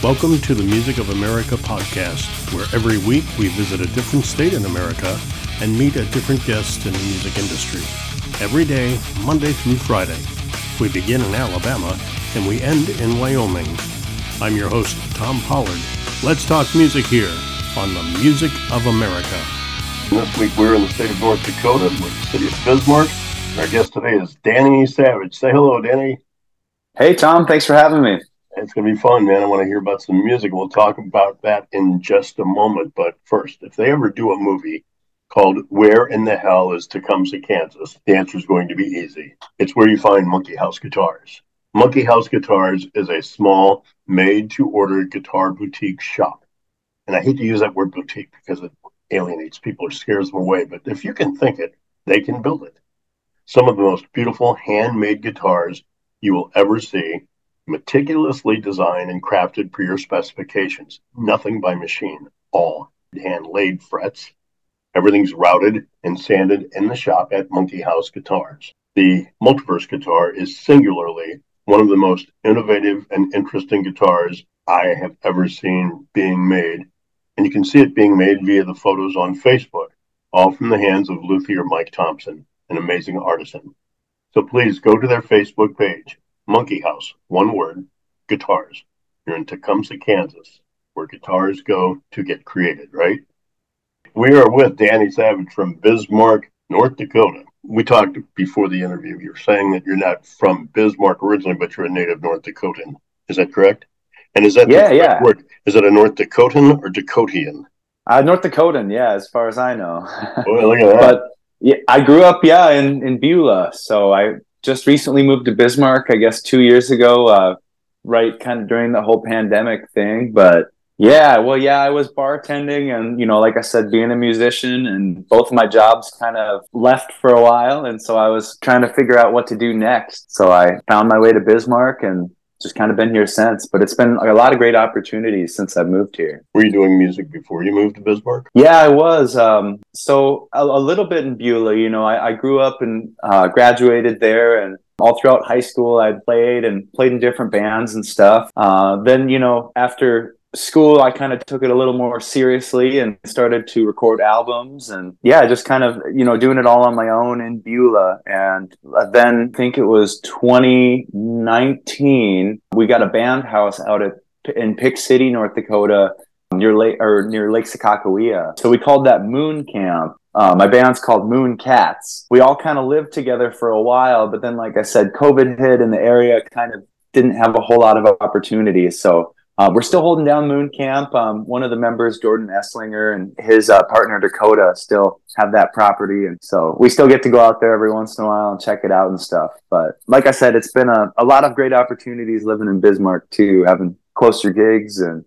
Welcome to the Music of America podcast, where every week we visit a different state in America and meet a different guest in the music industry. Every day, Monday through Friday. We begin in Alabama and we end in Wyoming. I'm your host, Tom Pollard. Let's talk music here on the Music of America. This week we're in the state of North Dakota with the city of Bismarck. Our guest today is Danny Savage. Say hello, Danny. Hey, Tom. Thanks for having me. It's going to be fun, man. I want to hear about some music. We'll talk about that in just a moment. But first, if they ever do a movie called Where in the Hell is Tecumseh, Kansas, the answer is going to be easy. It's where you find Monkey House Guitars. Monkey House Guitars is a small, made to order guitar boutique shop. And I hate to use that word boutique because it alienates people or scares them away. But if you can think it, they can build it. Some of the most beautiful handmade guitars you will ever see meticulously designed and crafted per your specifications. Nothing by machine, all hand laid frets. Everything's routed and sanded in the shop at Monkey House Guitars. The Multiverse guitar is singularly one of the most innovative and interesting guitars I have ever seen being made. And you can see it being made via the photos on Facebook, all from the hands of luthier Mike Thompson, an amazing artisan. So please go to their Facebook page, Monkey House, one word, guitars. You're in Tecumseh, Kansas, where guitars go to get created, right? We are with Danny Savage from Bismarck, North Dakota. We talked before the interview. You're saying that you're not from Bismarck originally, but you're a native North Dakotan. Is that correct? And is that yeah, yeah. word? Is it a North Dakotan or Dakotian? Uh, North Dakotan, yeah, as far as I know. Well, look at that. but yeah, I grew up, yeah, in in Beulah, so I just recently moved to Bismarck, I guess two years ago, uh, right kind of during the whole pandemic thing. But yeah, well, yeah, I was bartending and, you know, like I said, being a musician and both of my jobs kind of left for a while. And so I was trying to figure out what to do next. So I found my way to Bismarck and just kind of been here since. But it's been a lot of great opportunities since I've moved here. Were you doing music before you moved to Bismarck? Yeah, I was. Um, so a, a, little bit in Beulah. You know, I, I grew up and uh, graduated there, and all throughout high school, I played and played in different bands and stuff. Uh, then, you know, after school i kind of took it a little more seriously and started to record albums and yeah just kind of you know doing it all on my own in beulah and then I think it was 2019 we got a band house out at in pick city north dakota near lake or near lake sakakawea so we called that moon camp uh, my band's called Moon Cats. We all kind of lived together for a while, but then, like I said, COVID hit and the area kind of didn't have a whole lot of opportunities. So uh, we're still holding down Moon Camp. Um, one of the members, Jordan Esslinger, and his uh, partner Dakota, still have that property, and so we still get to go out there every once in a while and check it out and stuff. But like I said, it's been a, a lot of great opportunities living in Bismarck too, having closer gigs and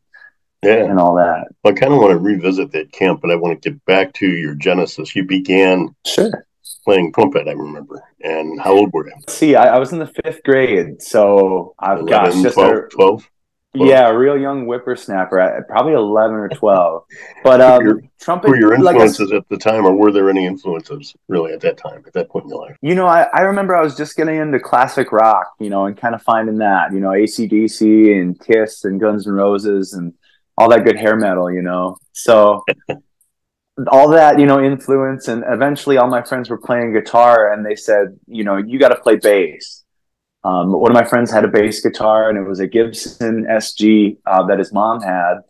yeah. and all that. I kind of want to revisit that camp, but I want to get back to your genesis. You began sure playing trumpet, I remember. And how old were you? See, I, I was in the fifth grade, so I've 11, got just 12, 12? Yeah, a real young whippersnapper, probably eleven or twelve. But um, your, trumpet. Were your influences like at the time, or were there any influences really at that time, at that point in your life? You know, I, I remember I was just getting into classic rock, you know, and kind of finding that, you know, ACDC and Kiss and Guns N' Roses and all that good hair metal, you know. So all that, you know, influence, and eventually all my friends were playing guitar, and they said, you know, you got to play bass um, one of my friends had a bass guitar, and it was a Gibson SG uh, that his mom had,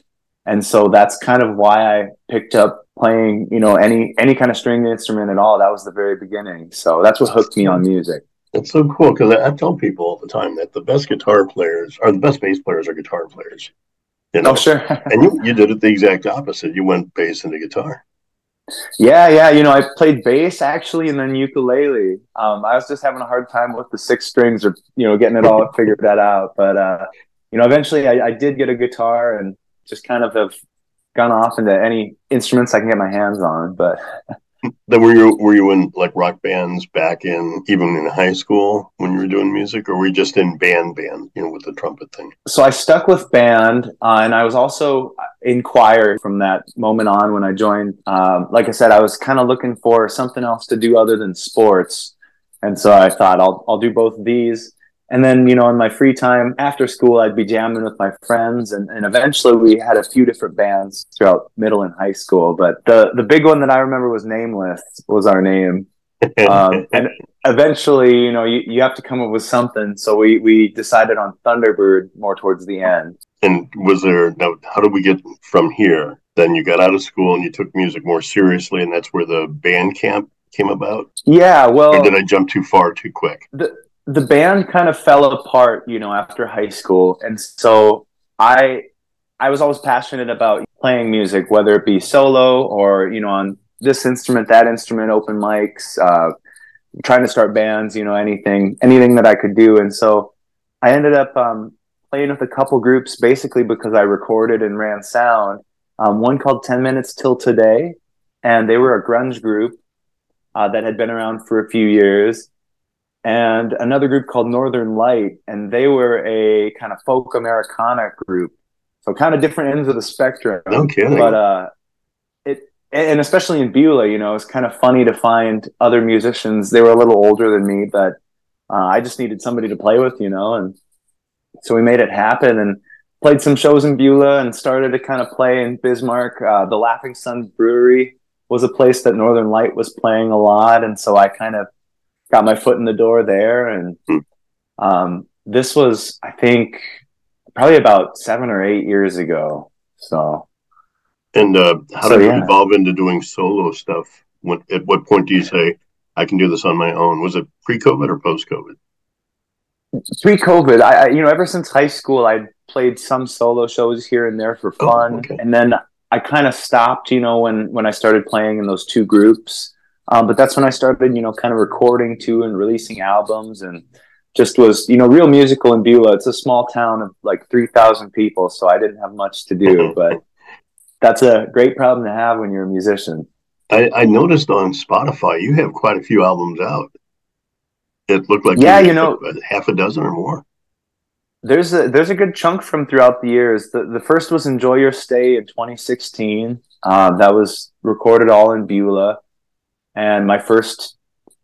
and so that's kind of why I picked up playing, you know, any any kind of string instrument at all. That was the very beginning. So that's what hooked me on music. It's so cool because I, I, tell people all the time that the best guitar players or the best bass players are guitar players. You know? Oh, sure. and you, you did it the exact opposite. You went bass into guitar. Yeah, yeah. You know, I played bass actually, and then ukulele. Um, I was just having a hard time with the six strings, or you know, getting it all figured that out. But uh, you know, eventually, I, I did get a guitar, and just kind of have gone off into any instruments I can get my hands on. But Then were you were you in like rock bands back in even in high school when you were doing music, or were you just in band band, you know, with the trumpet thing? So I stuck with band, uh, and I was also in choir from that moment on when I joined. Um, like I said, I was kind of looking for something else to do other than sports, and so I thought I'll I'll do both these. And then, you know, in my free time after school, I'd be jamming with my friends. And, and eventually we had a few different bands throughout middle and high school. But the, the big one that I remember was Nameless was our name. um, and eventually, you know, you, you have to come up with something. So we, we decided on Thunderbird more towards the end. And was there, now, how did we get from here? Then you got out of school and you took music more seriously, and that's where the band camp came about? Yeah, well. Or did I jump too far too quick? The, the band kind of fell apart, you know, after high school. And so I I was always passionate about playing music, whether it be solo or, you know, on this instrument, that instrument, open mics, uh, trying to start bands, you know, anything, anything that I could do. And so I ended up um, playing with a couple groups basically because I recorded and ran sound. Um, one called 10 Minutes Till Today, and they were a grunge group uh, that had been around for a few years and another group called Northern Light, and they were a kind of folk Americana group, so kind of different ends of the spectrum. No kidding. But uh, it and especially in Beulah, you know, it's kind of funny to find other musicians. They were a little older than me, but uh, I just needed somebody to play with, you know, and so we made it happen and played some shows in Beulah and started to kind of play in Bismarck. Uh, the Laughing Sun Brewery was a place that Northern Light was playing a lot, and so I kind of got my foot in the door there. And Hmm. um, this was, I think, probably about seven or eight years ago. So And uh, how So, did yeah. you evolve into doing solo stuff? When, at what point do you say, I can do this on my own? Was it pre COVID or post COVID? pre-COVID, I, I you know ever since high school, I played some solo shows here and there for Oh, fun, okay. and then I kind of stopped. You know when when I started playing in those two groups, um, but that's when I started you know kind of recording too and releasing albums and just was you know real musical in Beulah. It's a small town of like three thousand people, so I didn't have much to do, but that's a great problem to have when you're a musician. I, I noticed on Spotify you have quite a few albums out. It looked like Yeah, you know- half a dozen or more. There's a there's a good chunk from throughout the years. The the first was Enjoy Your Stay in 2016. Uh, that was recorded all in Beulah, and my first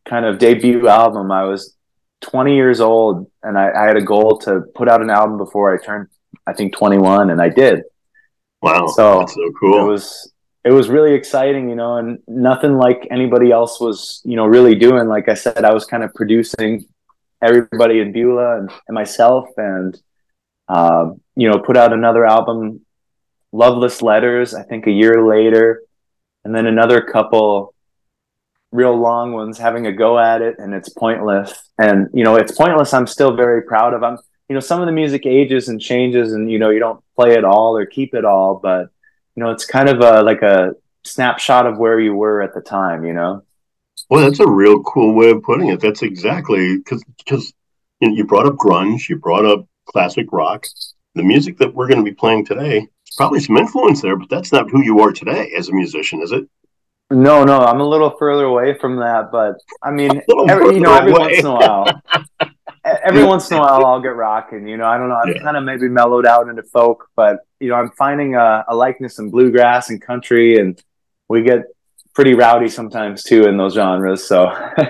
kind of debut album. I was 20 years old, and I, I had a goal to put out an album before I turned, I think, 21, and I did. Wow, So, that's so cool. It was it was really exciting, you know, and nothing like anybody else was, you know, really doing. Like I said, I was kind of producing everybody in Beulah and, and myself, and um, you know, put out another album, Loveless Letters, I think a year later, and then another couple real long ones having a go at it and it's pointless and you know it's pointless i'm still very proud of i'm you know some of the music ages and changes and you know you don't play it all or keep it all but you know it's kind of a like a snapshot of where you were at the time you know Well, that's a real cool way of putting it. That's exactly because because you, know, you brought up grunge, you brought up classic rock. The music that we're going to be playing today, there's probably some influence there, but that's not who you are today as a musician, is it? No no i'm a little further away from that but i mean every, you know every away. once in a while every once in a while i'll get rocking you know i don't know i've Yeah. kind of maybe mellowed out into folk but you know i'm finding a, a likeness in bluegrass and country and we get pretty rowdy sometimes too in those genres so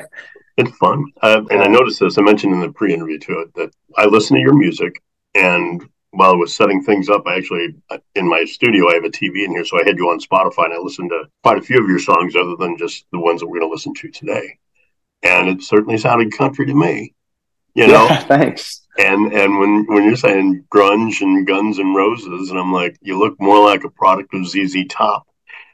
It's fun. Uh, and I noticed this, I mentioned in the pre interview to it that I listen to your music. And while I was setting things up, I actually, uh, in my studio, I have a TV in here. So I had you on Spotify and I listened to quite a few of your songs other than just the ones that we're going to listen to today. And it certainly sounded country to me, you know? yeah, thanks And and when, when you're saying grunge and Guns and Roses, and I'm like, you look more like a product of ZZ Top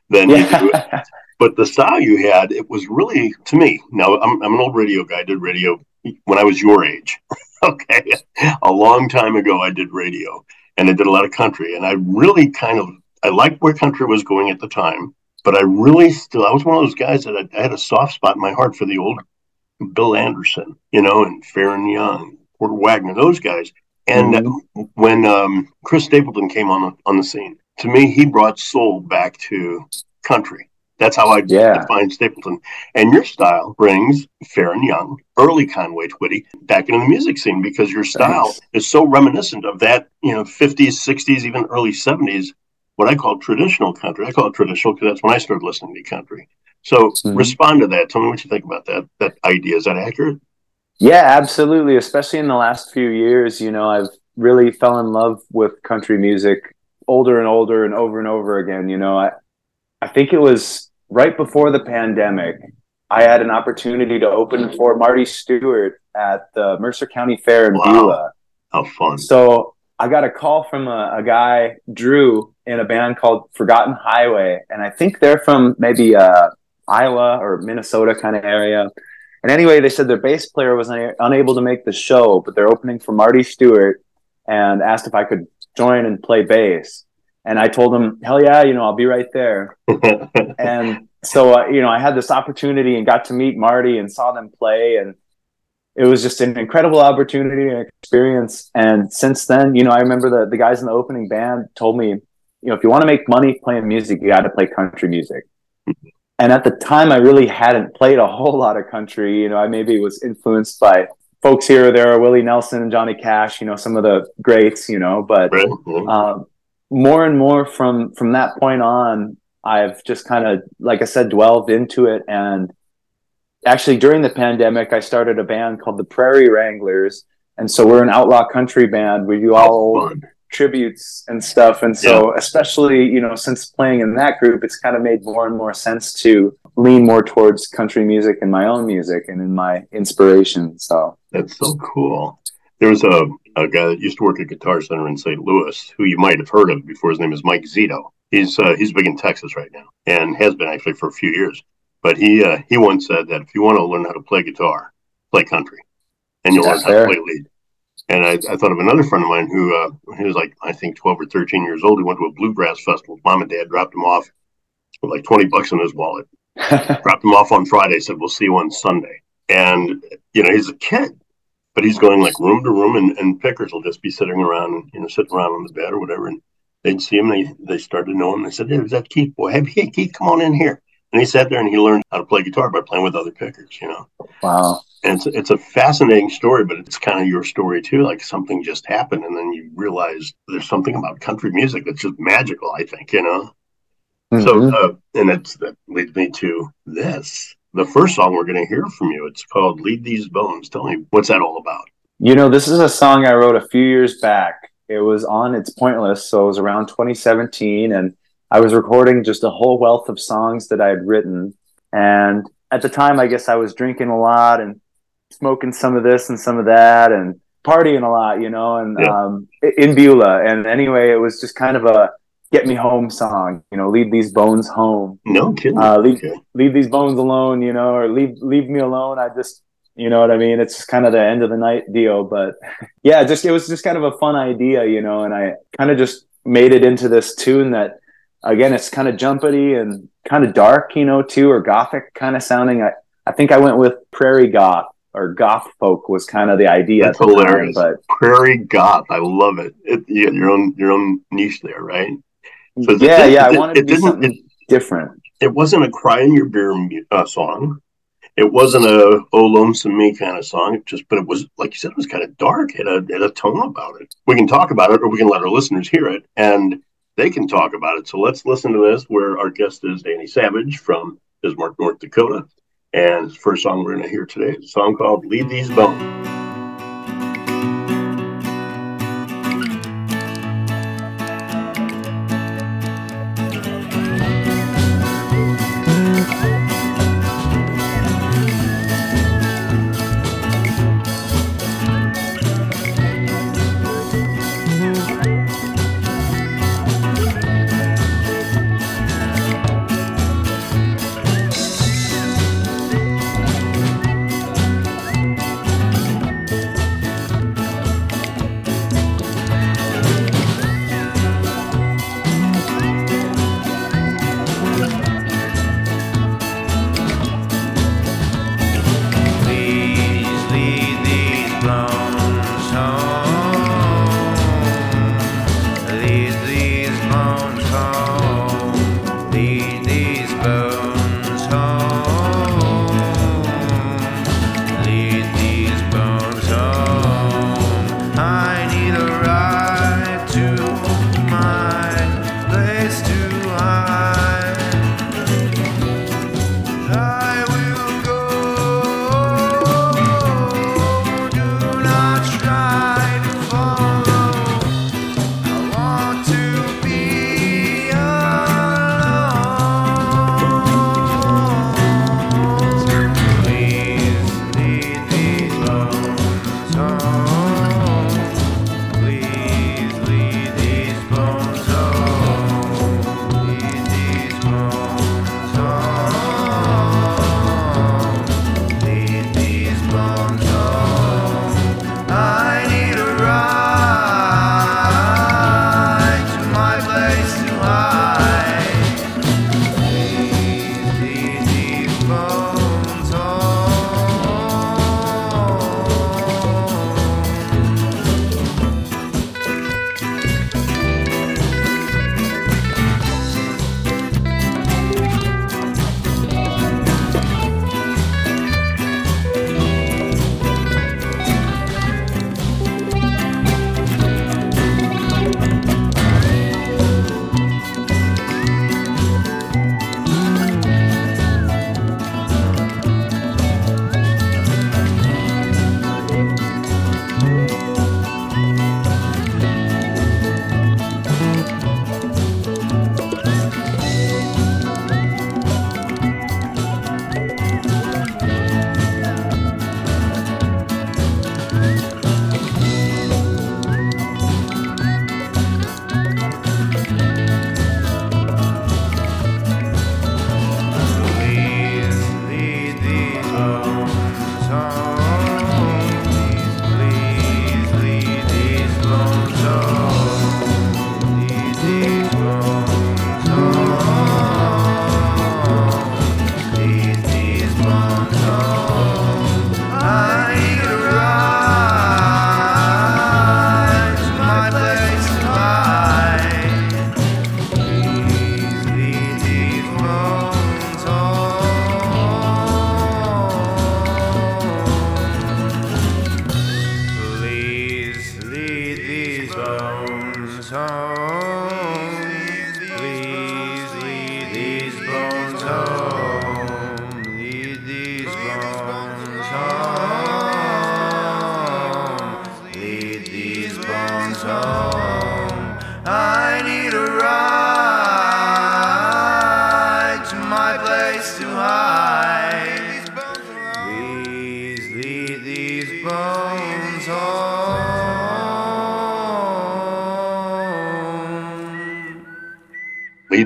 than you do yeah but the style you had, it was really to me. Now I'm, I'm an old radio guy. I did radio when I was your age. okay, a long time ago, I did radio, and I did a lot of country. And I really kind of I liked where country was going at the time, but I really still I was one of those guys that I, I had a soft spot in my heart for the old Bill Anderson, you know, and Faron Young, Porter Wagoner, those guys. And when um, Chris Stapleton came on the, on the scene, to me, he brought soul back to country. That's how I Yeah. define Stapleton. And your style brings Faron Young, early Conway Twitty, back into the music scene because your style Thanks. is so reminiscent of that, you know, 50s, 60s, even early 70s, what I call traditional country. I call it traditional because that's when I started listening to country. So Mhm. respond to that. Tell me what you think about that. That idea is that accurate? Yeah, absolutely. Especially in the last few years, you know, I've really fell in love with country music older and older and over and over again. You know, I, I think it was right before the pandemic. I had an opportunity to open for Marty Stuart at the Mercer County Fair in wow. Beulah. How fun. So I got a call from a, a, guy, Drew, in a band called Forgotten Highway. And I think they're from maybe uh, Iowa or Minnesota kind of area. And anyway, they said their bass player was una- unable to make the show, but they're opening for Marty Stuart, and asked if I could join and play bass. And I told them, hell yeah, you know, I'll be right there. and so, uh, you know, I had this opportunity and got to meet Marty and saw them play. And it was just an incredible opportunity and experience. And since then, you know, I remember the, the guys in the opening band told me, you know, if you want to make money playing music, you got to play country music. and at the time, I really hadn't played a whole lot of country. You know, I maybe was influenced by folks here or there, Willie Nelson and Johnny Cash, you know, some of the greats, you know, but um, more and more from from that point on, I've just kind of, like I said, dwelled into it. And actually, during the pandemic, I started a band called the Prairie Wranglers, and so we're an outlaw country band. We do all tributes and stuff. And so, yeah. especially you know, since playing in that group, it's kind of made more and more sense to lean more towards country music and my own music and in my inspiration. So that's so cool. There was a, a guy that used to work at Guitar Center in St. Louis who you might have heard of before. His name is Mike Zito. He's uh, he's big in Texas right now and has been actually for a few years. But he uh, he once said that if you want to learn how to play guitar, play country, and you'll That's learn how to play lead. And I, I, thought of another friend of mine who uh, he was like I think twelve or thirteen years old. He went to a bluegrass festival. Mom and dad dropped him off with like twenty bucks in his wallet. dropped him off on Friday. Said we'll see you on Sunday. And you know he's a kid, but he's going like room to room, and, and pickers will just be sitting around, you know, sitting around on the bed or whatever, and they'd see him. And they they started to know him. They said, "Hey, is that Keith boy? Hey, Keith, come on in here." And he sat there and he learned how to play guitar by playing with other pickers. You know. Wow. And it's it's a fascinating story, but it's kind of your story too. Like something just happened, and then you realize there's something about country music that's just magical. I think you know. Mm-hmm. So, uh, and it's, that leads me to this. The first song we're going to hear from you, it's called Lead These Bones. Tell me, what's that all about? You know, this is a song I wrote a few years back. It was on It's Pointless, so it was around 2017, and I was recording just a whole wealth of songs that I had written. And at the time, I guess I was drinking a lot and smoking some of this and some of that and partying a lot, you know, and yeah. um, in Beulah. And anyway, it was just kind of a get me home song, you know, leave these bones home. No kidding. Uh, leave, okay. leave these bones alone, you know, or leave, leave me alone. I just, you know what I mean? It's kind of the end of the night deal, but yeah, just, it was just kind of a fun idea, you know, and I kind of just made it into this tune that again, it's kind of jumpity and kind of dark, you know, too, or gothic kind of sounding. I, I think I went with prairie goth or goth folk was kind of the idea. That's hilarious. Time, but prairie goth, I love it. it. You your own your own niche there, right? So yeah, it, yeah. It, I wanted to be something different. It wasn't a cry in your beer uh, song. It wasn't a "Oh Lonesome Me" kind of song. It just, but it was like you said, it was kind of dark. It had, a, it had a tone about it. We can talk about it, or we can let our listeners hear it, and they can talk about it. So let's listen to this. Where our guest is Danny Savage from Bismarck, North Dakota. And the first song we're going to hear today is a song called Leave These Bones.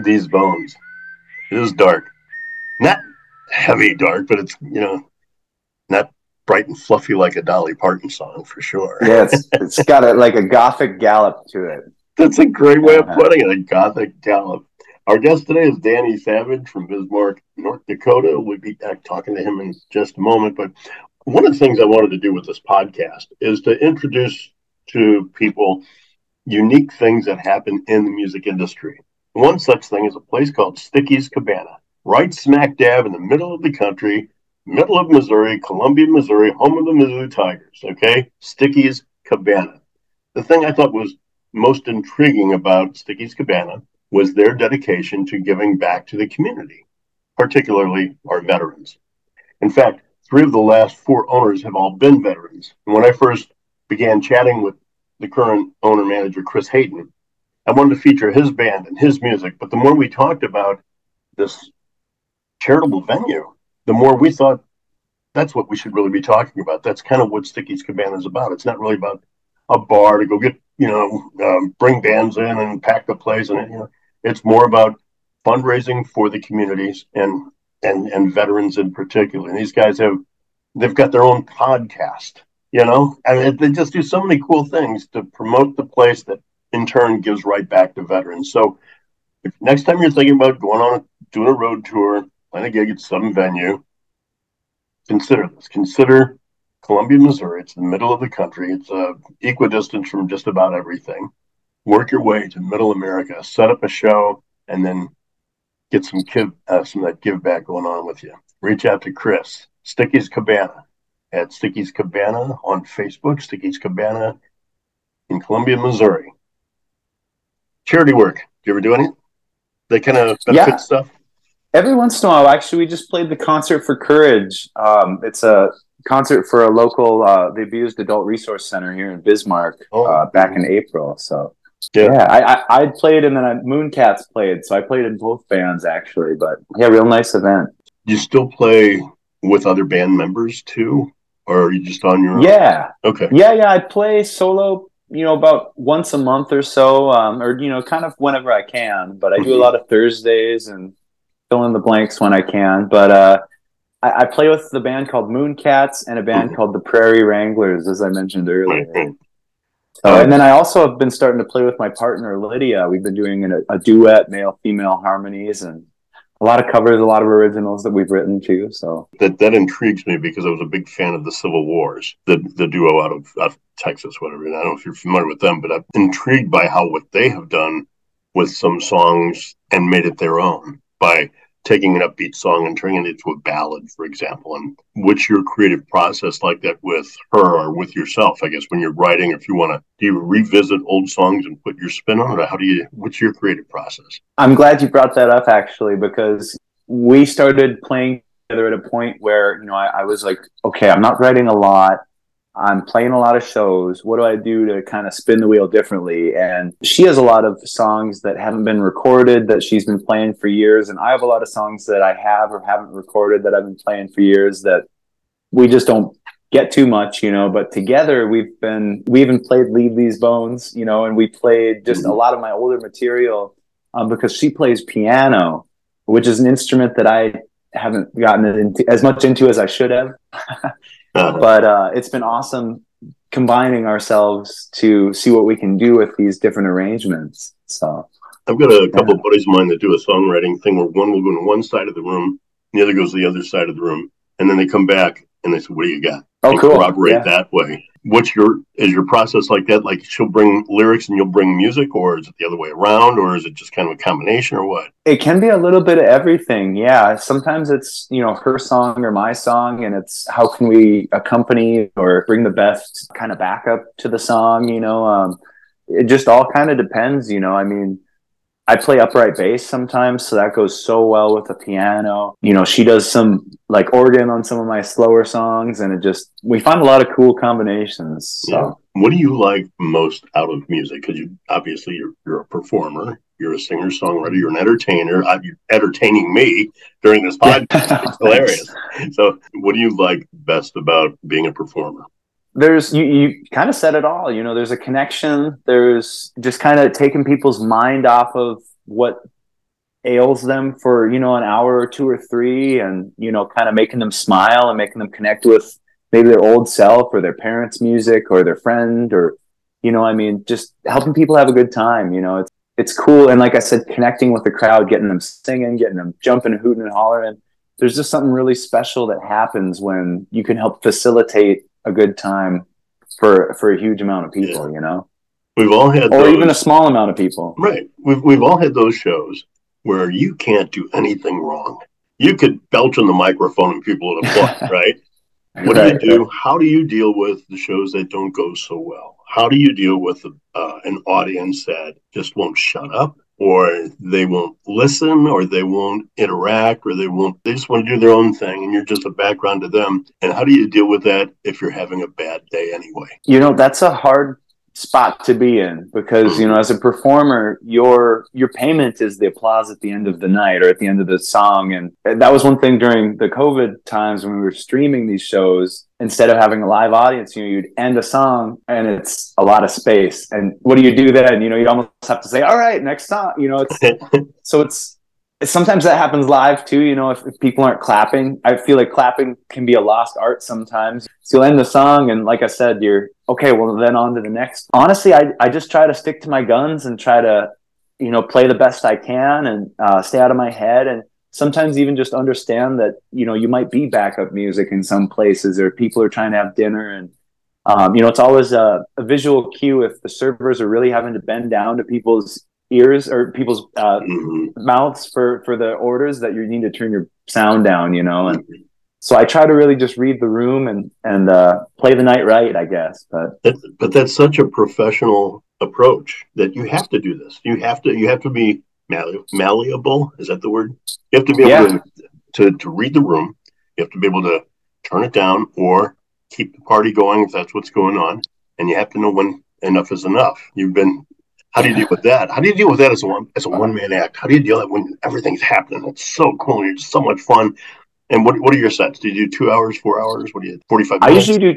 These bones. It is dark. Not heavy dark, but it's, you know, not bright and fluffy like a Dolly Parton song for sure. Yeah, it's, it's got a, like a gothic gallop to it. That's a great way of uh-huh. putting it, a gothic gallop. Our guest today is Danny Savage from Bismarck, North Dakota. We'll be back talking to him in just a moment. But one of the things I wanted to do with this podcast is to introduce to people unique things that happen in the music industry. One such thing is a place called Sticky's Cabana, right smack dab in the middle of the country, middle of Missouri, Columbia, Missouri, home of the Missouri Tigers. Okay, Sticky's Cabana. The thing I thought was most intriguing about Sticky's Cabana was their dedication to giving back to the community, particularly our veterans. In fact, three of the last four owners have all been veterans. And when I first began chatting with the current owner manager, Chris Hayden, I wanted to feature his band and his music. But the more we talked about this charitable venue, the more we thought that's what we should really be talking about. That's kind of what Sticky's Cabana is about. It's not really about a bar to go get, you know, um, bring bands in and pack the place. And, you know, it's more about fundraising for the communities and, and, and veterans in particular. And these guys have, they've got their own podcast, you know, and they just do so many cool things to promote the place that in turn gives right back to veterans. So if next time you're thinking about going on, a, doing a road tour, playing a gig at some venue, consider this. Consider Columbia, Missouri. It's the middle of the country. It's uh, equidistant from just about everything. Work your way to Middle America, set up a show, and then get some give, uh, some that give back going on with you. Reach out to Chris Sticky's Cabana at Sticky's Cabana on Facebook. Sticky's Cabana in Columbia, Missouri. Charity work. Do you ever do any? That kind of benefit Yeah. stuff. Every once in a while, actually, we just played the concert for Courage. Um, it's a concert for a local, uh, the Abused Adult Resource Center here in Bismarck Oh. uh, back in April. So, Yeah. yeah, I, I, I played and then I, Mooncats played. So I played in both bands, actually. But yeah, real nice event. You still play with other band members too, or are you just on your own? Yeah. Okay. Yeah, yeah. I play solo, you know, about once a month or so, um, or, you know, kind of whenever I can. But I do a Mhm. lot of Thursdays and fill in the blanks when I can. But uh, I, I play with the band called Mooncats and a band Mhm. called the Prairie Wranglers, as I mentioned earlier. Right. So, and then I also have been starting to play with my partner Lydia. We've been doing a, a duet, male female harmonies, and a lot of covers, a lot of originals that we've written too. So That that intrigues me because I was a big fan of the Civil Wars, the the duo out of, out of Texas, whatever. And I don't know if you're familiar with them, but I'm intrigued by how what they have done with some songs and made it their own by taking an upbeat song and turning it into a ballad, for example. And what's your creative process like that with her or with yourself? I guess when you're writing, if you want to, do you revisit old songs and put your spin on it? How do you? What's your creative process? I'm glad you brought that up actually because we started playing together at a point where you know I, I was like, okay, I'm not writing a lot. I'm playing a lot of shows. What do I do to kind of spin the wheel differently? And she has a lot of songs that haven't been recorded that she's been playing for years, and I have a lot of songs that I have or haven't recorded that I've been playing for years that we just don't get too much, you know. But together we've been we even played Leave These Bones, you know, and we played just a lot of my older material um, because she plays piano, which is an instrument that I haven't gotten into as much into as I should have. Uh, But uh, it's been awesome combining ourselves to see what we can do with these different arrangements. So I've got a couple of buddies of mine that do a songwriting thing where one will go to one side of the room, the other goes to the other side of the room, and then they come back and they say, "What do you got?" Oh, cool. Corroborate Yeah. that way. What's your is your process like that? Like she'll bring lyrics and you'll bring music, or is it the other way around, or is it just kind of a combination, or what? It can be a little bit of everything. Yeah. Sometimes it's, you know, her song or my song, and it's how can we accompany or bring the best kind of backup to the song, you know? Um, it just all kind of depends, you know. I mean, I play upright bass sometimes, so that goes so well with the piano. You know, she does some like organ on some of my slower songs, and it just we find a lot of cool combinations. So. Yeah. What do you like most out of music? Because you obviously you're, you're a performer, you're a singer songwriter, you're an entertainer. Uh, you're entertaining me during this podcast. it's hilarious. So, what do you like best about being a performer? There's you, you kind of said it all you know there's a connection there's just kind of taking people's mind off of what ails them for you know an hour or two or three and you know kind of making them smile and making them connect with maybe their old self or their parents music or their friend or you know i mean just helping people have a good time you know it's it's cool. And like i said connecting with the crowd getting them singing getting them jumping and hooting and hollering. There's just something really special that happens when you can help facilitate a good time for for a huge amount of people, yeah. you know. We've all had, or those, even a small amount of people, right? We've we've all had those shows where you can't do anything wrong. You could belch on the microphone and people would applaud, right? What do you do? How do you deal with the shows that don't go so well? How do you deal with uh, an audience that just won't shut up? Or they won't listen or they won't interact or they won't they just want to do their own thing and you're just a background to them. And how do you deal with that if you're having a bad day anyway? You know that's a hard spot to be in because you know as a performer your your payment is the applause at the end of the night or at the end of the song. And that was one thing during the covid times when we were streaming these shows instead of having a live audience you know you'd end a song and it's a lot of space. And what do you do then? You know you almost have to say all right next song you know it's so it's sometimes that happens live too you know if, if, people aren't clapping. I feel like clapping can be a lost art sometimes. So you'll end the song and like i said you're okay well then on to the next. Honestly i, I just try to stick to my guns and try to you know play the best i can and uh, stay out of my head. And sometimes even just understand that you know you might be backup music in some places or people are trying to have dinner and um, you know it's always a, a visual cue if the servers are really having to bend down to people's ears or people's uh, mm-hmm. mouths for for the orders that you need to turn your sound down you know and so i try to really just read the room and and uh, play the night right i guess but but that's such a professional approach that you have to do this you have to you have to be malleable is that the word you have to be able yeah. to, to to read the room you have to be able to turn it down or keep the party going if that's what's going on and you have to know when enough is enough you've been how do you deal with that? How do you deal with that as a one as a one man act? How do you deal with when everything's happening? It's so cool. It's so much fun. And what what are your sets? Do you do two hours, four hours? What do you forty five? I usually do.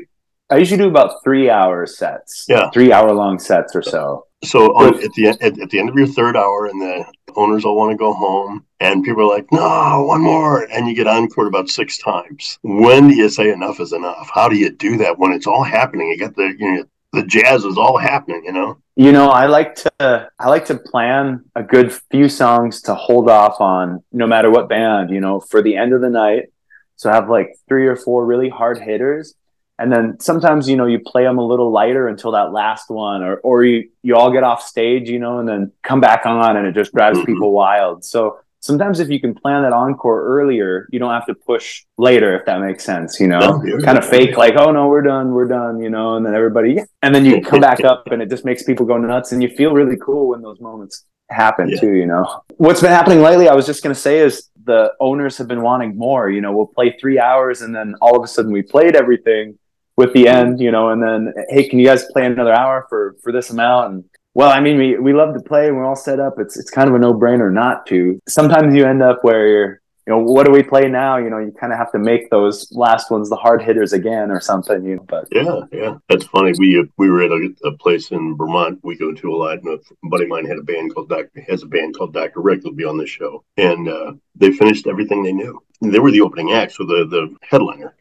I usually do about three hour sets. Yeah, three hour long sets or so. So on, at the at, at the end of your third hour, and the owners all want to go home, and people are like, "No, one more," and you get encored about six times. When do you say enough is enough? How do you do that when it's all happening? You get the you know, the jazz is all happening. You know. You know, I like to I like to plan a good few songs to hold off on no matter what band, you know, for the end of the night. So have like three or four really hard hitters. And then sometimes, you know, you play them a little lighter until that last one, or or you you all get off stage, you know, and then come back on and it just drives mm-hmm. people wild. So sometimes if you can plan that encore earlier, you don't have to push later, if that makes sense, you know, kind of fake like, oh no, we're done, we're done, you know, and then everybody, yeah. and then you come back up and it just makes people go nuts and you feel really cool when those moments happen yeah. too, you know. What's been happening lately, I was just going to say is the owners have been wanting more, you know, we'll play three hours and then all of a sudden we played everything with the end, you know, and then, hey, can you guys play another hour for, for this amount? And well, I mean, we, we love to play and we're all set up. It's it's kind of a no brainer not to. Sometimes you end up where you're, you know, what do we play now? You know, you kind of have to make those last ones the hard hitters again or something. You know, but yeah, yeah, that's funny. We we were at a, a place in Vermont we go to a lot. And a buddy of mine had a band called Doctor has a band called Doctor Rick. They'll be on this show, and uh, they finished everything they knew. They were the opening act, so the the headliner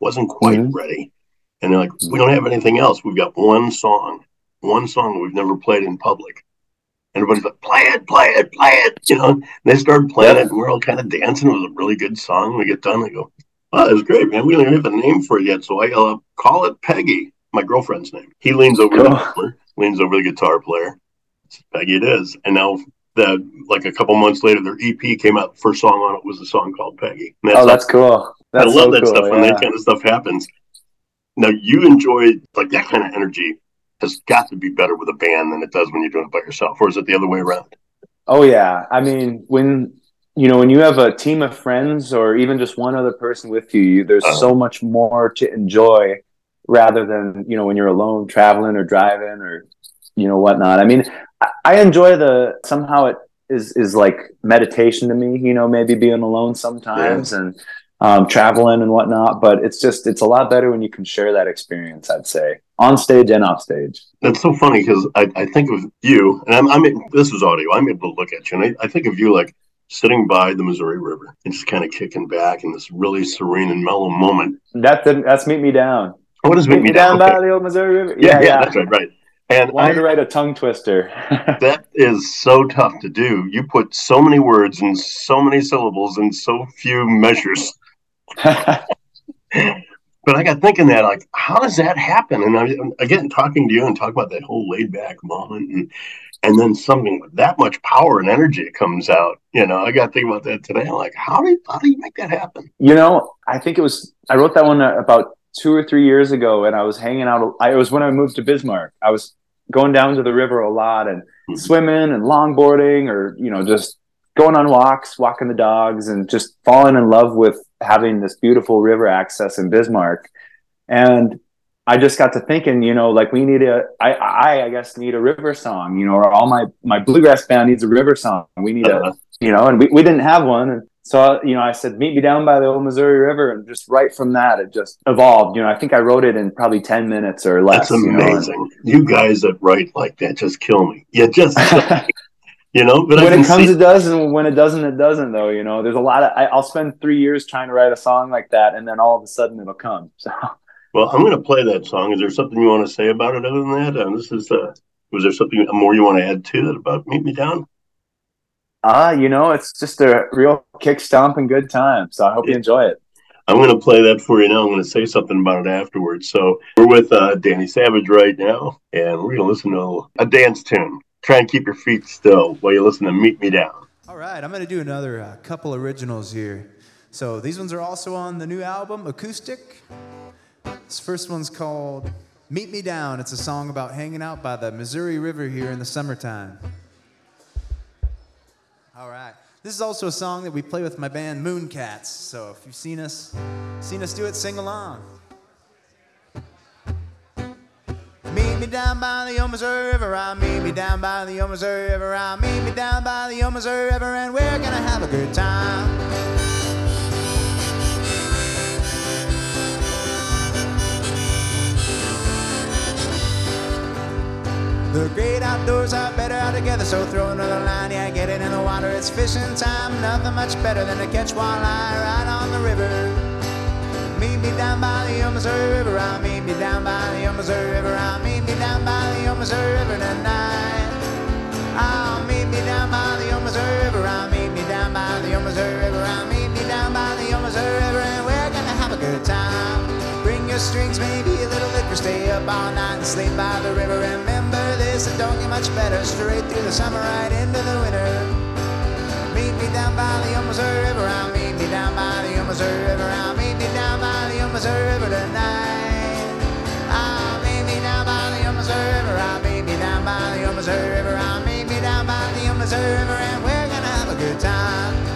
wasn't quite mm-hmm. ready, and they're like, "We don't have anything else. We've got one song." one song we've never played in public. Everybody's like, play it, play it, play it. You know, and they started playing it, and we're all kind of dancing. It was a really good song. We get done, they go, oh, that's great, man. We don't even have a name for it yet. So I uh, call it Peggy, my girlfriend's name. He leans over, the, leans over the guitar player. Peggy it is. And now that like a couple months later, their EP came out. The first song on it was a song called Peggy. That's oh, that's cool. That's I love so that cool, stuff yeah. when that kind of stuff happens. Now you enjoy like that kind of energy has got to be better with a band than it does when you're doing it by yourself, or is it the other way around? Oh yeah, I mean when you know when you have a team of friends or even just one other person with you, you there's Uh-huh. so much more to enjoy rather than you know when you're alone traveling or driving or you know whatnot. I mean, I, I enjoy the somehow it is is like meditation to me. You know, maybe being alone sometimes and um, traveling and whatnot. But it's just it's a lot better when you can share that experience. I'd say on stage and off stage. That's so funny because I, I think of you, and I'm, I'm this is audio. I'm able to look at you, and I, I think of you like sitting by the Missouri River and just kind of kicking back in this really serene and mellow moment. That's that's meet me down. Oh, What does Meet me down Okay. by the old Missouri River. Yeah, Yeah, yeah, yeah. that's right, right. And Wanted I, to write a tongue twister. that is so tough to do. You put so many words and so many syllables and so few measures. But I got thinking that, like, how does that happen? And I, again, talking to you and talk about that whole laid back moment, and and then something with that much power and energy comes out. You know, I got to think about that today. I'm like, how do you, how do you make that happen? you know, I think it was I wrote that one about two or three years ago, and I was hanging out. I, it was when I moved to Bismarck. I was going down to the river a lot and Mhm. swimming and longboarding, or you know, just going on walks, walking the dogs, and just falling in love with having this beautiful river access in Bismarck. And I just got to thinking, you know, like we need a, I, I, I guess need a river song, you know, or all my my bluegrass band needs a river song. We need a Uh, you know, and we, we didn't have one. And so, you know, I said, meet me down by the old Missouri River. And just right from that, it just evolved. You know, I think I wrote it in probably 10 minutes or less. that's you know, amazing. You, guys that write like that just kill me. You just, you know. But when it comes, see- it does. And when it doesn't, it doesn't, though. You know, there's a lot of, I, I'll spend three years trying to write a song like that. And then all of a sudden it'll come. So, well, I'm going to play that song. Is there something you want to say about it other than that? Uh, this is uh, was there something more you want to add to that about Meet Me Down? ah, you know, it's just a real kick stomp, stomping good time. So I hope you enjoy it. I'm going to play that for you now. I'm going to say something about it afterwards. So we're with uh, Danny Savage right now, and we're going to listen to a dance tune. Try and keep your feet still while you listen to Meet Me Down. All right, I'm going to do another uh, couple originals here. So these ones are also on the new album, Acoustic. This first one's called Meet Me Down. It's a song about hanging out by the Missouri River here in the summertime. All right. This is also a song that we play with my band Mooncats. So if you've seen us, seen us do it, sing along. Meet me down by the old Missouri River. I meet me down by the old Missouri River. I meet me down by the old Missouri River, and we're gonna have a good time. The great outdoors are better out together, so throw another line, yeah, get it in the water. It's fishing time, nothing much better than to catch walleye right on the river. Meet me down by the Missouri River. I'll meet me down by the Missouri River. I'll meet me down by the Missouri River tonight. I'll meet me down by the Missouri River. I'll meet me down by the Missouri River. I'll meet me down by the Missouri River, and we're gonna have a good time. Bring your strings, maybe a little liquor. Stay up all night and sleep by the river. Remember this, it don't get much better. Straight through the summer, right into the winter. Meet me down by the Missouri River. I'll meet me down by the Missouri River. I'll meet me down by the old River tonight. I'll meet me down by the old River. I'll meet me down by the old River. I'll meet me down by the old River, and we're gonna have a good time.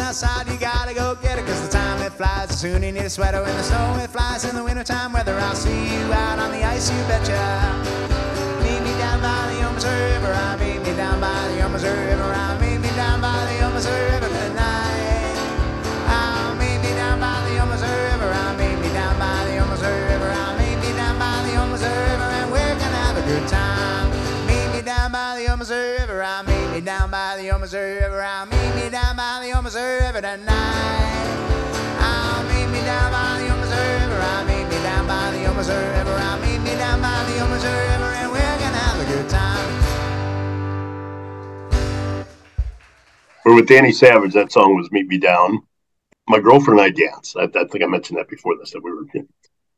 Outside, you gotta go get it, cause the time it flies. Soon you need a sweater when the snow it flies in the wintertime weather. I'll see you out on the ice, you betcha. Meet me down by the Missouri River. I'll meet me down by the Missouri River. I'll meet me down by the Missouri River tonight. I'll meet me down by the Missouri River. I'll meet me down by the Missouri River. I'll meet me down by the River, and we're gonna have a good time. Meet me down by the River. I'll meet me down by the River. I'll meet me down by the. I'll meet me down by the. I'll meet me down by the and we're gonna have a good time. We're with Danny Savage. That song was Meet Me Down. my girlfriend and I dance. I, I think I mentioned that before this that we were.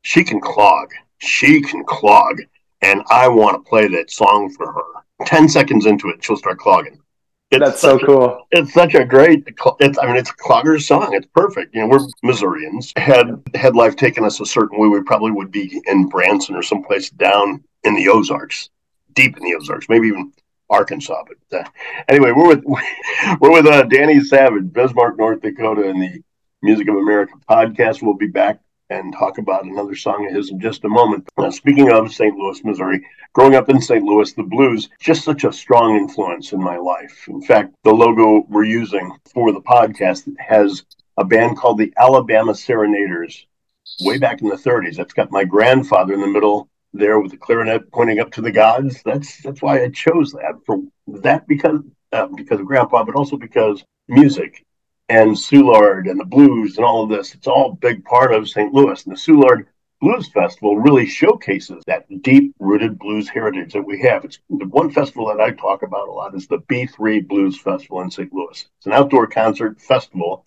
She can clog. She can clog, and I want to play that song for her. Ten seconds into it, she'll start clogging. It's That's so such a- cool. it's such a great it's i mean it's a clogger's song. It's perfect. You know we're missourians. Had had life taken us a certain way we probably would be in branson or someplace down in the ozarks deep in the ozarks maybe even arkansas but uh, anyway we're with we're with uh, danny savage bismarck north dakota and the music of america podcast. We'll be back and talk about another song of his in just a moment uh, speaking of st louis missouri growing up in St. Louis, the blues just such a strong influence in my life. In fact, the logo we're using for the podcast has a band called the Alabama Serenaders way back in the 30s. That's got my grandfather in the middle there with the clarinet pointing up to the gods. That's that's why I chose that for that because uh, because of grandpa, but also because music and Soulard and the blues and all of this. It's all a big part of St. Louis. And the Soulard Blues Festival really showcases that deep rooted blues heritage that we have. It's the one festival that I talk about a lot is the B3 Blues Festival in St. Louis. It's an outdoor concert festival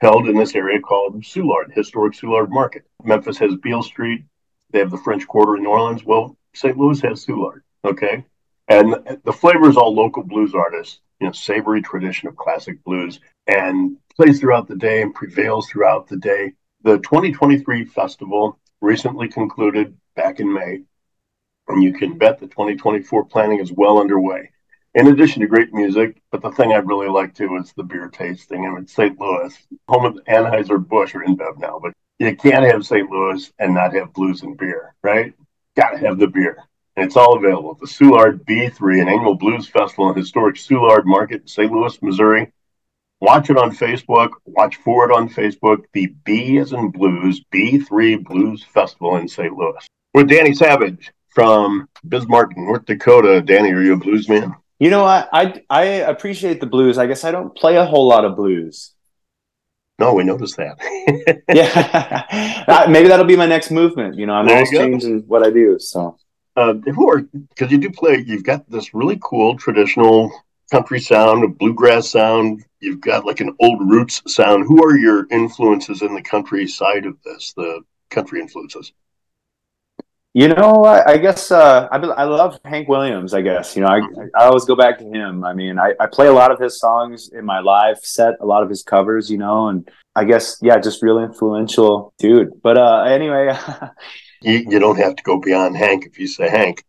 held in this area called Soulard, historic Soulard Market. Memphis has Beale Street. They have the French Quarter in New Orleans. Well, St. Louis has Soulard. Okay. And the flavor is all local blues artists, you know, savory tradition of classic blues and plays throughout the day and prevails throughout the day. The 2023 festival recently concluded back in May, and you can bet the 2024 planning is well underway. In addition to great music, but the thing I'd really like to is the beer tasting. I mean, St. Louis, home of Anheuser-Busch or InBev now, but you can't have St. Louis and not have blues and beer, right? Gotta have the beer. And it's all available at the Soulard B3, an annual blues festival in historic Soulard Market in St. Louis, Missouri. Watch it on Facebook. Watch for it on Facebook. The B is in Blues, B3 Blues Festival in St. Louis. With Danny Savage from Bismarck, North Dakota. Danny, are you a blues man? You know, I, I I appreciate the blues. I guess I don't play a whole lot of blues. No, we noticed that. Yeah, maybe that'll be my next movement. You know, I'm There always changing what I do. So uh, who are because you do play? You've got this really cool traditional country sound, a bluegrass sound. You've got like an old roots sound. Who are your influences in the country side of this? The country influences. you know, I, I guess uh, I I love Hank Williams. I guess you know, I I always go back to him. I mean, I, I play a lot of his songs in my live set, a lot of his covers. You know, and I guess yeah, just real influential dude. But uh, anyway. You, you don't have to go beyond Hank if you say Hank.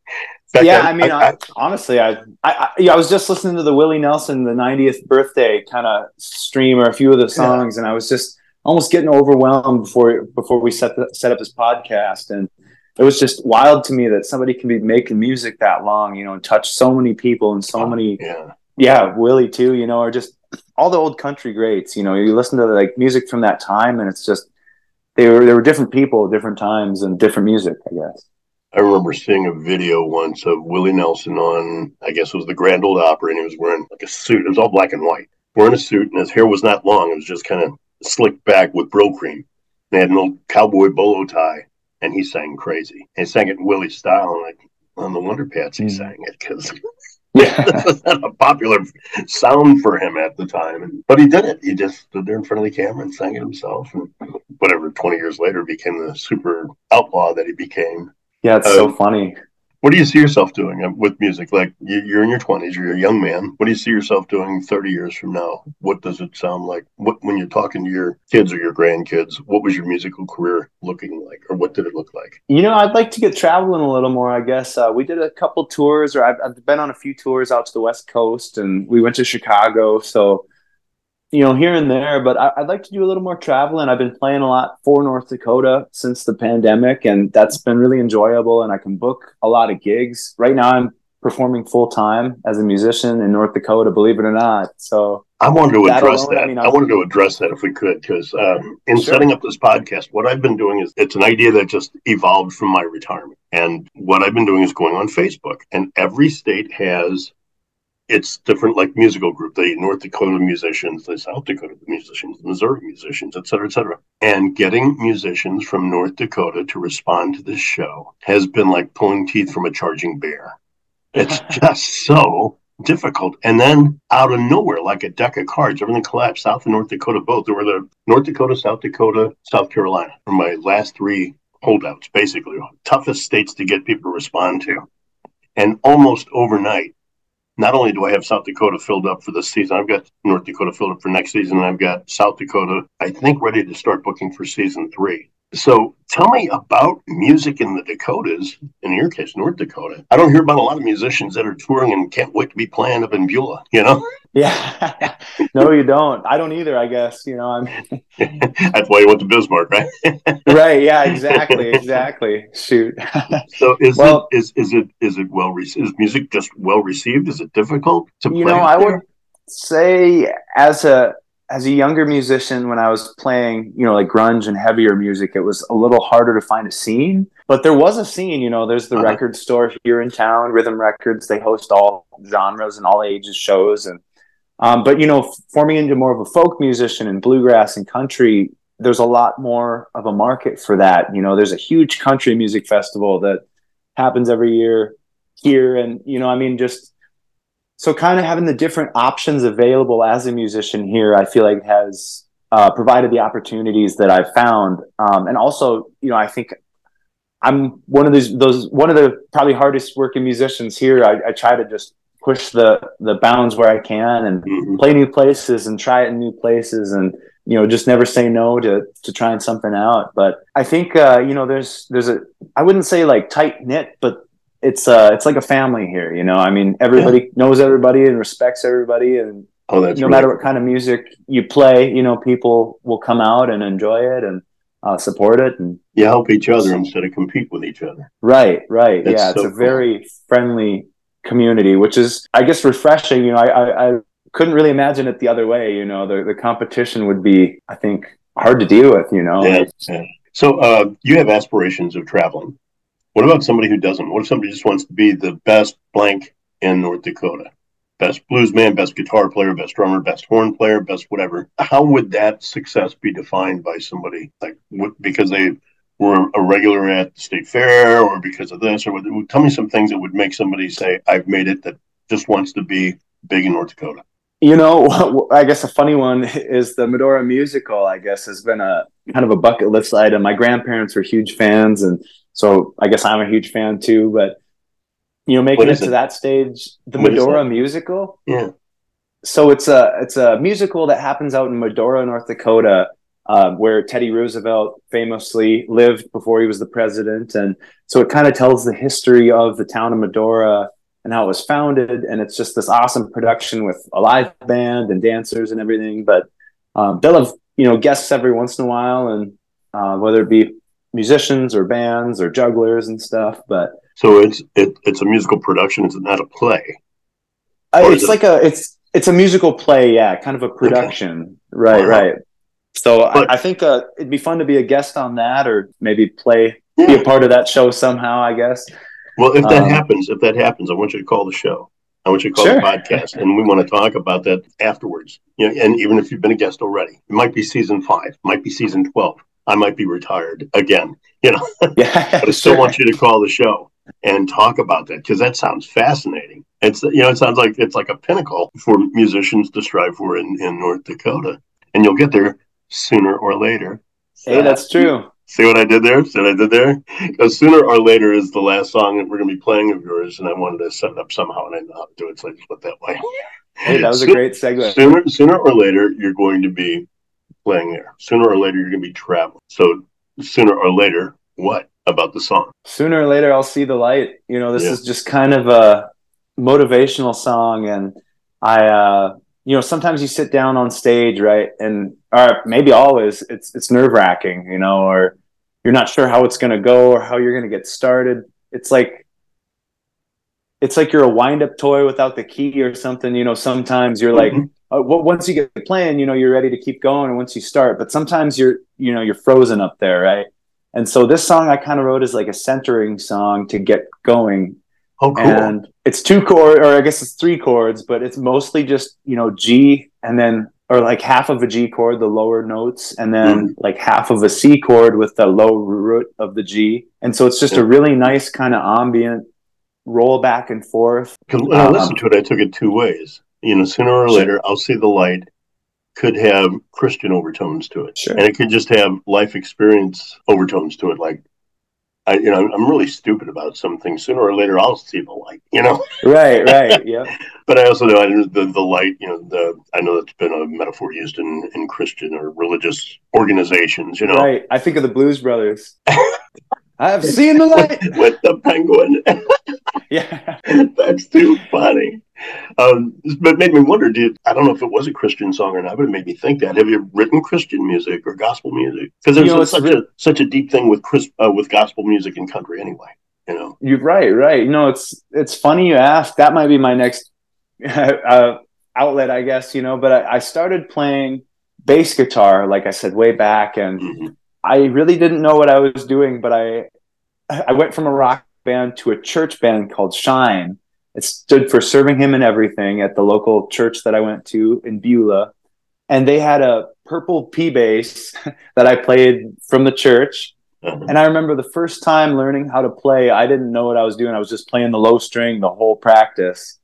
Fact, yeah, I, mean, I, honestly, I, I, I, yeah, I was just listening to the Willie Nelson, the 90th birthday kind of stream, or a few of the songs, and I was just almost getting overwhelmed before before we set the, set up this podcast, and it was just wild to me that somebody can be making music that long, you know, and touch so many people and so oh, many, yeah, yeah, Willie too, you know, or just all the old country greats, you know, you listen to like music from that time, and it's just they were they were different people, at different times, and different music, I guess. I remember seeing a video once of Willie Nelson on, I guess it was the Grand Ole Opry, and he was wearing like a suit. It was all black and white, wearing a suit, and his hair was not long. It was just kind of slicked back with Brylcreem. They had an old cowboy bolo tie, and he sang crazy. He sang it in Willie style, and like on the Wonder Pats, he Mm. sang it because Yeah. this was not a popular sound for him at the time. And, but he did it. He just stood there in front of the camera and sang it himself. And whatever, 20 years later, became the super outlaw that he became. Yeah, it's so Um, funny. What do you see yourself doing uh, with music? Like you- you're in your 20s, you're a young man. What do you see yourself doing 30 years from now? What does it sound like? What when you're talking to your kids or your grandkids? What was your musical career looking like, or what did it look like? You know, I'd like to get traveling a little more. I guess uh, we did a couple tours, or I've, I've been on a few tours out to the West Coast, and we went to Chicago. So, you know, here and there. But I, I'd like to do a little more traveling. I've been playing a lot for North Dakota since the pandemic, and that's been really enjoyable. And I can book a lot of gigs. Right now, I'm performing full time as a musician in North Dakota. Believe it or not. So, I wanted to That address alone, that. I mean, I wanted to address that if we could, because um, in Sure. setting up this podcast, what I've been doing is it's an idea that just evolved from my retirement. And what I've been doing is going on Facebook, and every state has its different like musical group. The North Dakota musicians, the South Dakota musicians, the Missouri musicians, et cetera, et cetera. And getting musicians from North Dakota to respond to this show has been like pulling teeth from a charging bear. It's just so difficult. And then out of nowhere, like a deck of cards, everything collapsed. South and North Dakota both. There were the North Dakota, South Dakota, South Carolina were my last three holdouts, basically toughest states to get people to respond to. And almost overnight, not only do I have South Dakota filled up for this season, I've got North Dakota filled up for next season. And I've got South Dakota, I think, ready to start booking for season three. So tell me about music in the Dakotas, in your case, North Dakota. I don't hear about a lot of musicians that are touring and can't wait to be playing up in Beulah, you know? Yeah. no, you don't. I don't either, I guess. You know, I'm That's why you went to Bismarck, right? right. Yeah, exactly. Exactly. Shoot. so is Well- it is is it is it well received? Is music just well received? Is it difficult to you play? know, I there? would say as a as a younger musician when I was playing, you know, like grunge and heavier music, it was a little harder to find a scene. But there was a scene, you know, there's the Uh-huh. record store here in town, Rhythm Records. They host all genres and all ages shows. And um, but you know, forming into more of a folk musician and bluegrass and country, there's a lot more of a market for that. You know, there's a huge country music festival that happens every year here. And, you know, I mean, just so kind of having the different options available as a musician here i feel like has uh, provided the opportunities that i've found. Um, and also you know i think i'm one of those those one of the probably hardest working musicians here. I, I try to just push the the bounds where i can and Mhm. play new places and try it in new places and you know just never say no to to trying something out. But i think uh you know there's there's a i wouldn't say like tight knit but it's uh it's like a family here you know i mean everybody knows everybody and respects everybody and Oh, that's no really matter what kind of music you play you know people will come out and enjoy it and uh, support it and you help each other instead of compete with each other. right right That's yeah it's a cool. very friendly community which is i guess refreshing you know I, I i couldn't really imagine it the other way you know the, the competition would be i think hard to deal with you know Yeah, yeah. So uh, you have aspirations of traveling. What about somebody who doesn't? What if somebody just wants to be the best blank in North Dakota? Best blues man, best guitar player, best drummer, best horn player, best whatever. How would that success be defined by somebody like what, because they were a regular at the state fair or because of this or tell me some things that would make somebody say I've made it that just wants to be big in North Dakota. You know, I guess a funny one is the Medora musical. I guess has been a kind of a bucket list item. My grandparents were huge fans, and so I guess I'm a huge fan too. But you know, making it, it to that stage, the What Medora musical. Yeah. So it's a it's a musical that happens out in Medora, North Dakota, um, where Teddy Roosevelt famously lived before he was the president, and so it kind of tells the history of the town of Medora and how it was founded. And it's just this awesome production with a live band and dancers and everything. But um, they'll have you know guests every once in a while, and uh, whether it be musicians or bands or jugglers and stuff. But So it's it, it's a musical production. It's not a play. Uh, it's it- like a it's it's a musical play, yeah, kind of a production, right, Wow. right. So But- I, I think uh, it'd be fun to be a guest on that, or maybe play be a part of that show somehow. I guess. Well, if that Um, happens, if that happens, I want you to call the show. I want you to call Sure. the podcast, and we want to talk about that afterwards. You know, and even if you've been a guest already, it might be season five, might be season twelve. I might be retired again, you know. Yeah, But I still want you to call the show and talk about that because that sounds fascinating. It's you know, it sounds like it's like a pinnacle for musicians to strive for in, in North Dakota, and you'll get there sooner or later. Hey, that's true. See what I did there? See what I did there? Because sooner or later is the last song that we're going to be playing of yours, and I wanted to set it up somehow, and I know how to do it, so I just went that way. Hey, that was a great segue. Sooner, sooner or later, you're going to be playing there. Sooner or later, you're going to be traveling. So sooner or later, what about the song? Sooner or later, I'll see the light. You know, this Yeah. is just kind of a motivational song, and I, uh, you know, sometimes you sit down on stage, right, and or maybe always, it's it's nerve wracking, you know, or you're not sure how it's going to go or how you're going to get started. It's like it's like you're a wind up toy without the key or something. You know, sometimes you're like, Mhm. Uh, well, once you get playing, you know, you're ready to keep going. And once you start, but sometimes you're, you know, you're frozen up there, right? And so this song I kind of wrote as like a centering song to get going. Oh, cool. And it's two chord, or I guess it's three chords, but it's mostly just, you know, G and then, or like half of a G chord, the lower notes, and then like half of a C chord with the low root of the G. And so it's just Yeah. a really nice kind of ambient roll back and forth. when I Um, listened to it, I took it two ways. You know, sooner or later, I'll see the light could have Christian overtones to it, Sure. and it could just have life experience overtones to it. Like, I, you know, I'm really stupid about something. Sooner or later, I'll see the light. You know, Right, right, yeah. but I also know I, the the light. You know, the I know that's been a metaphor used in in Christian or religious organizations. You know, Right. I think of the Blues Brothers. I've seen the light. with the penguin. Yeah. That's too funny. Um, but it made me wonder. Did I don't know if it was a Christian song or not, but it made me think that. Have you written Christian music or gospel music? Because there's You know, such re- a such a deep thing with Chris uh, with gospel music and country anyway. You know, You're right, right. Know, it's it's funny you ask. That might be my next uh, outlet, I guess. You know, but I, I started playing bass guitar, like I said, way back, and Mhm. I really didn't know what I was doing. But I I went from a rock band to a church band called Shine. It stood for serving Him in everything at the local church that I went to in Beulah, and they had a purple P bass that I played from the church. Uh-huh. And I remember the first time learning how to play, I didn't know what I was doing. I was just playing the low string the whole practice.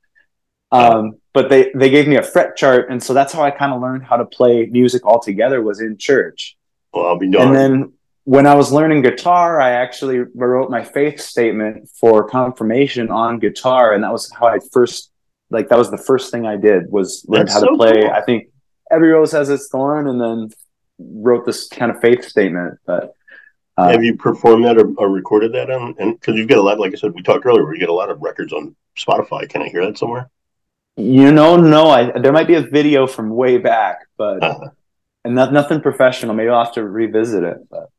Um, but they, they gave me a fret chart. And so that's how I kind of learned how to play music altogether was in church. well, I'll be And then when I was learning guitar, I actually wrote my faith statement for confirmation on guitar. And that was how I first, like, that was the first thing I did was learn That's how to play. cool. I think every rose has its thorn and then wrote this kind of faith statement. But uh, Have you performed that or, or recorded that on? And because you've got a lot, like I said, we talked earlier, you get a lot of records on Spotify. Can I hear that somewhere? You know, no, I there might be a video from way back, but Uh-huh. and not, nothing professional. Maybe I'll have to revisit it. But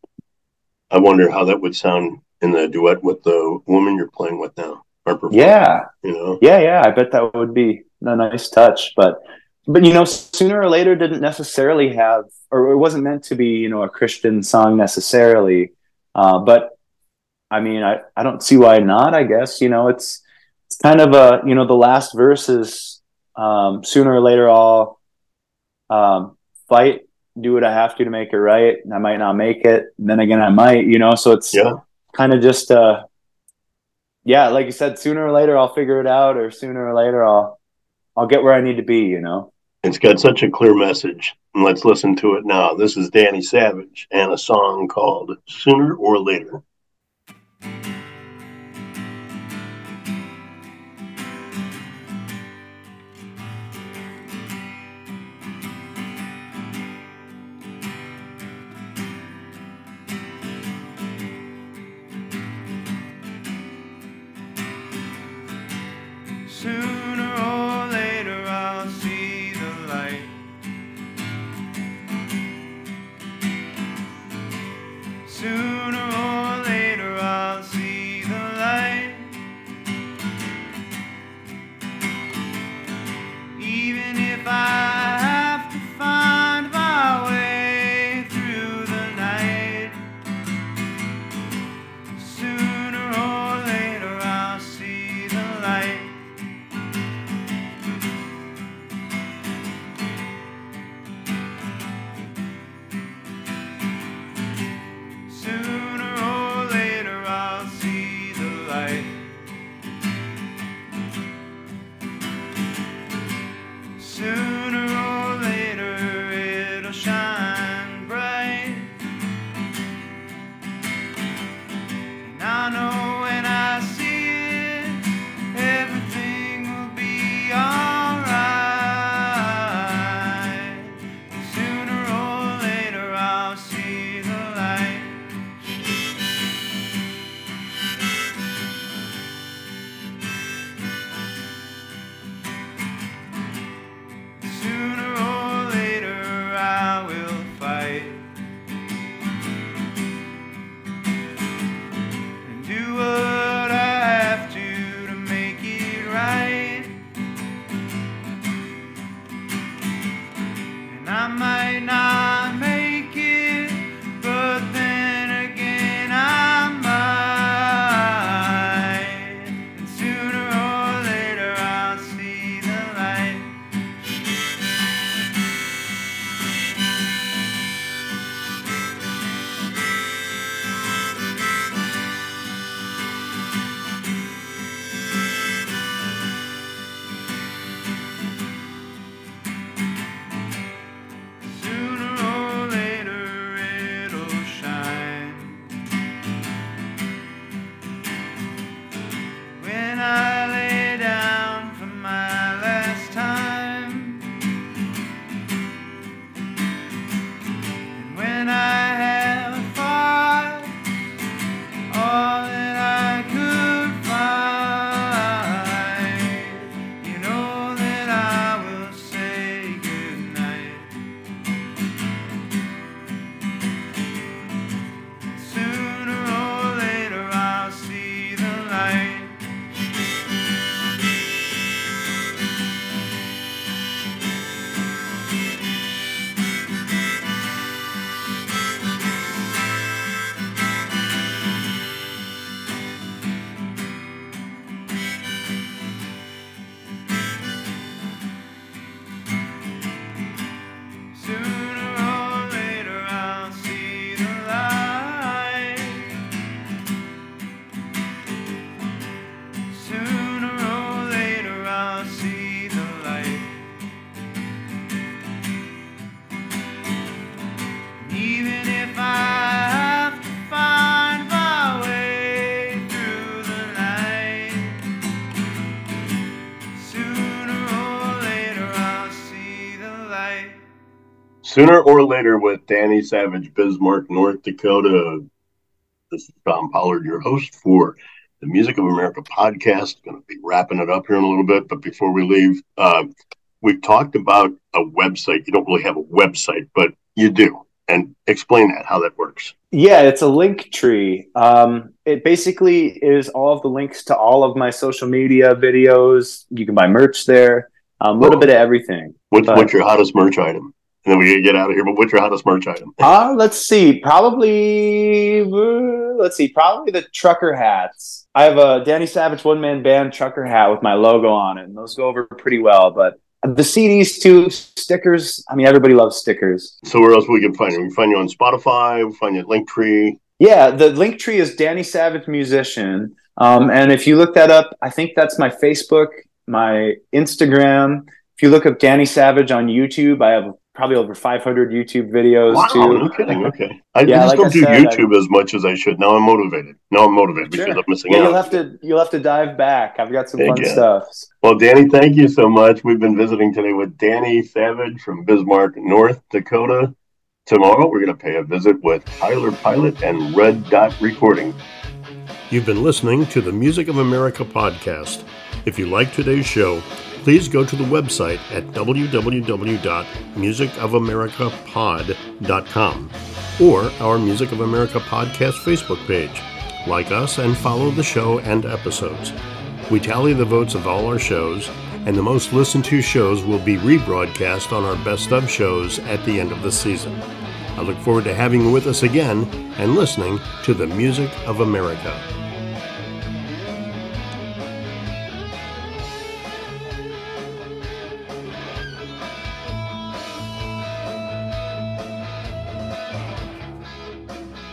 I wonder how that would sound in the duet with the woman you're playing with now. Yeah, you know. yeah, yeah. I bet that would be a nice touch. But but you know, sooner or later, didn't necessarily have, or it wasn't meant to be, you know, a Christian song necessarily. Uh, but I mean, I I don't see why not. I guess you know, it's it's kind of a you know, the last verse is um, sooner or later I'll um, fight, do what I have to to make it right. And I might not make it. And then again, I might, you know, so it's Yeah. kind of just, uh, yeah, like you said, sooner or later I'll figure it out or sooner or later I'll, I'll get where I need to be, you know? It's got such a clear message. And let's listen to it now. This is Danny Savage and a song called Sooner or Later. Sooner or later with Danny Savage, Bismarck, North Dakota. This is Tom Pollard, your host for the Music of America podcast. Going to be wrapping it up here in a little bit, but before we leave, uh, we talked about a website. You don't really have a website, but you do. And explain that, how that works. Yeah, it's a link tree. Um, it basically is all of the links to all of my social media videos. You can buy merch there, a um, little bit of everything. What's, But- what's your hottest merch item? And then we gotta get out of here, but what's your hottest merch item? Uh, let's see. Probably, uh, let's see. Probably the trucker hats. I have a Danny Savage one man band trucker hat with my logo on it, and those go over pretty well. But the CDs too, stickers. I mean, everybody loves stickers. So where else we can find you? We can find you on Spotify, we find you at Linktree. Yeah, the link tree is Danny Savage musician. Um, and if you look that up, I think that's my Facebook, my Instagram. If you look up Danny Savage on YouTube, I have probably over 500 YouTube videos Wow, too. no kidding. Okay. I Yeah, just like don't I do said, YouTube as much as I should. Now I'm motivated. Now I'm motivated because I'm missing Yeah, out. you'll have to you'll have to dive back. I've got some Heck fun stuff. Well, Danny, thank you so much. We've been visiting today with Danny Savage from Bismarck, North Dakota. Tomorrow, we're going to pay a visit with Tyler Pilot and Red Dot Recording. You've been listening to the Music of America podcast. If you like today's show, please go to the website at www.musicofAmericaPod.com or our Music of America podcast Facebook page. Like us and follow the show and episodes. We tally the votes of all our shows, and the most listened to shows will be rebroadcast on our best of shows at the end of the season. I look forward to having you with us again and listening to the Music of America.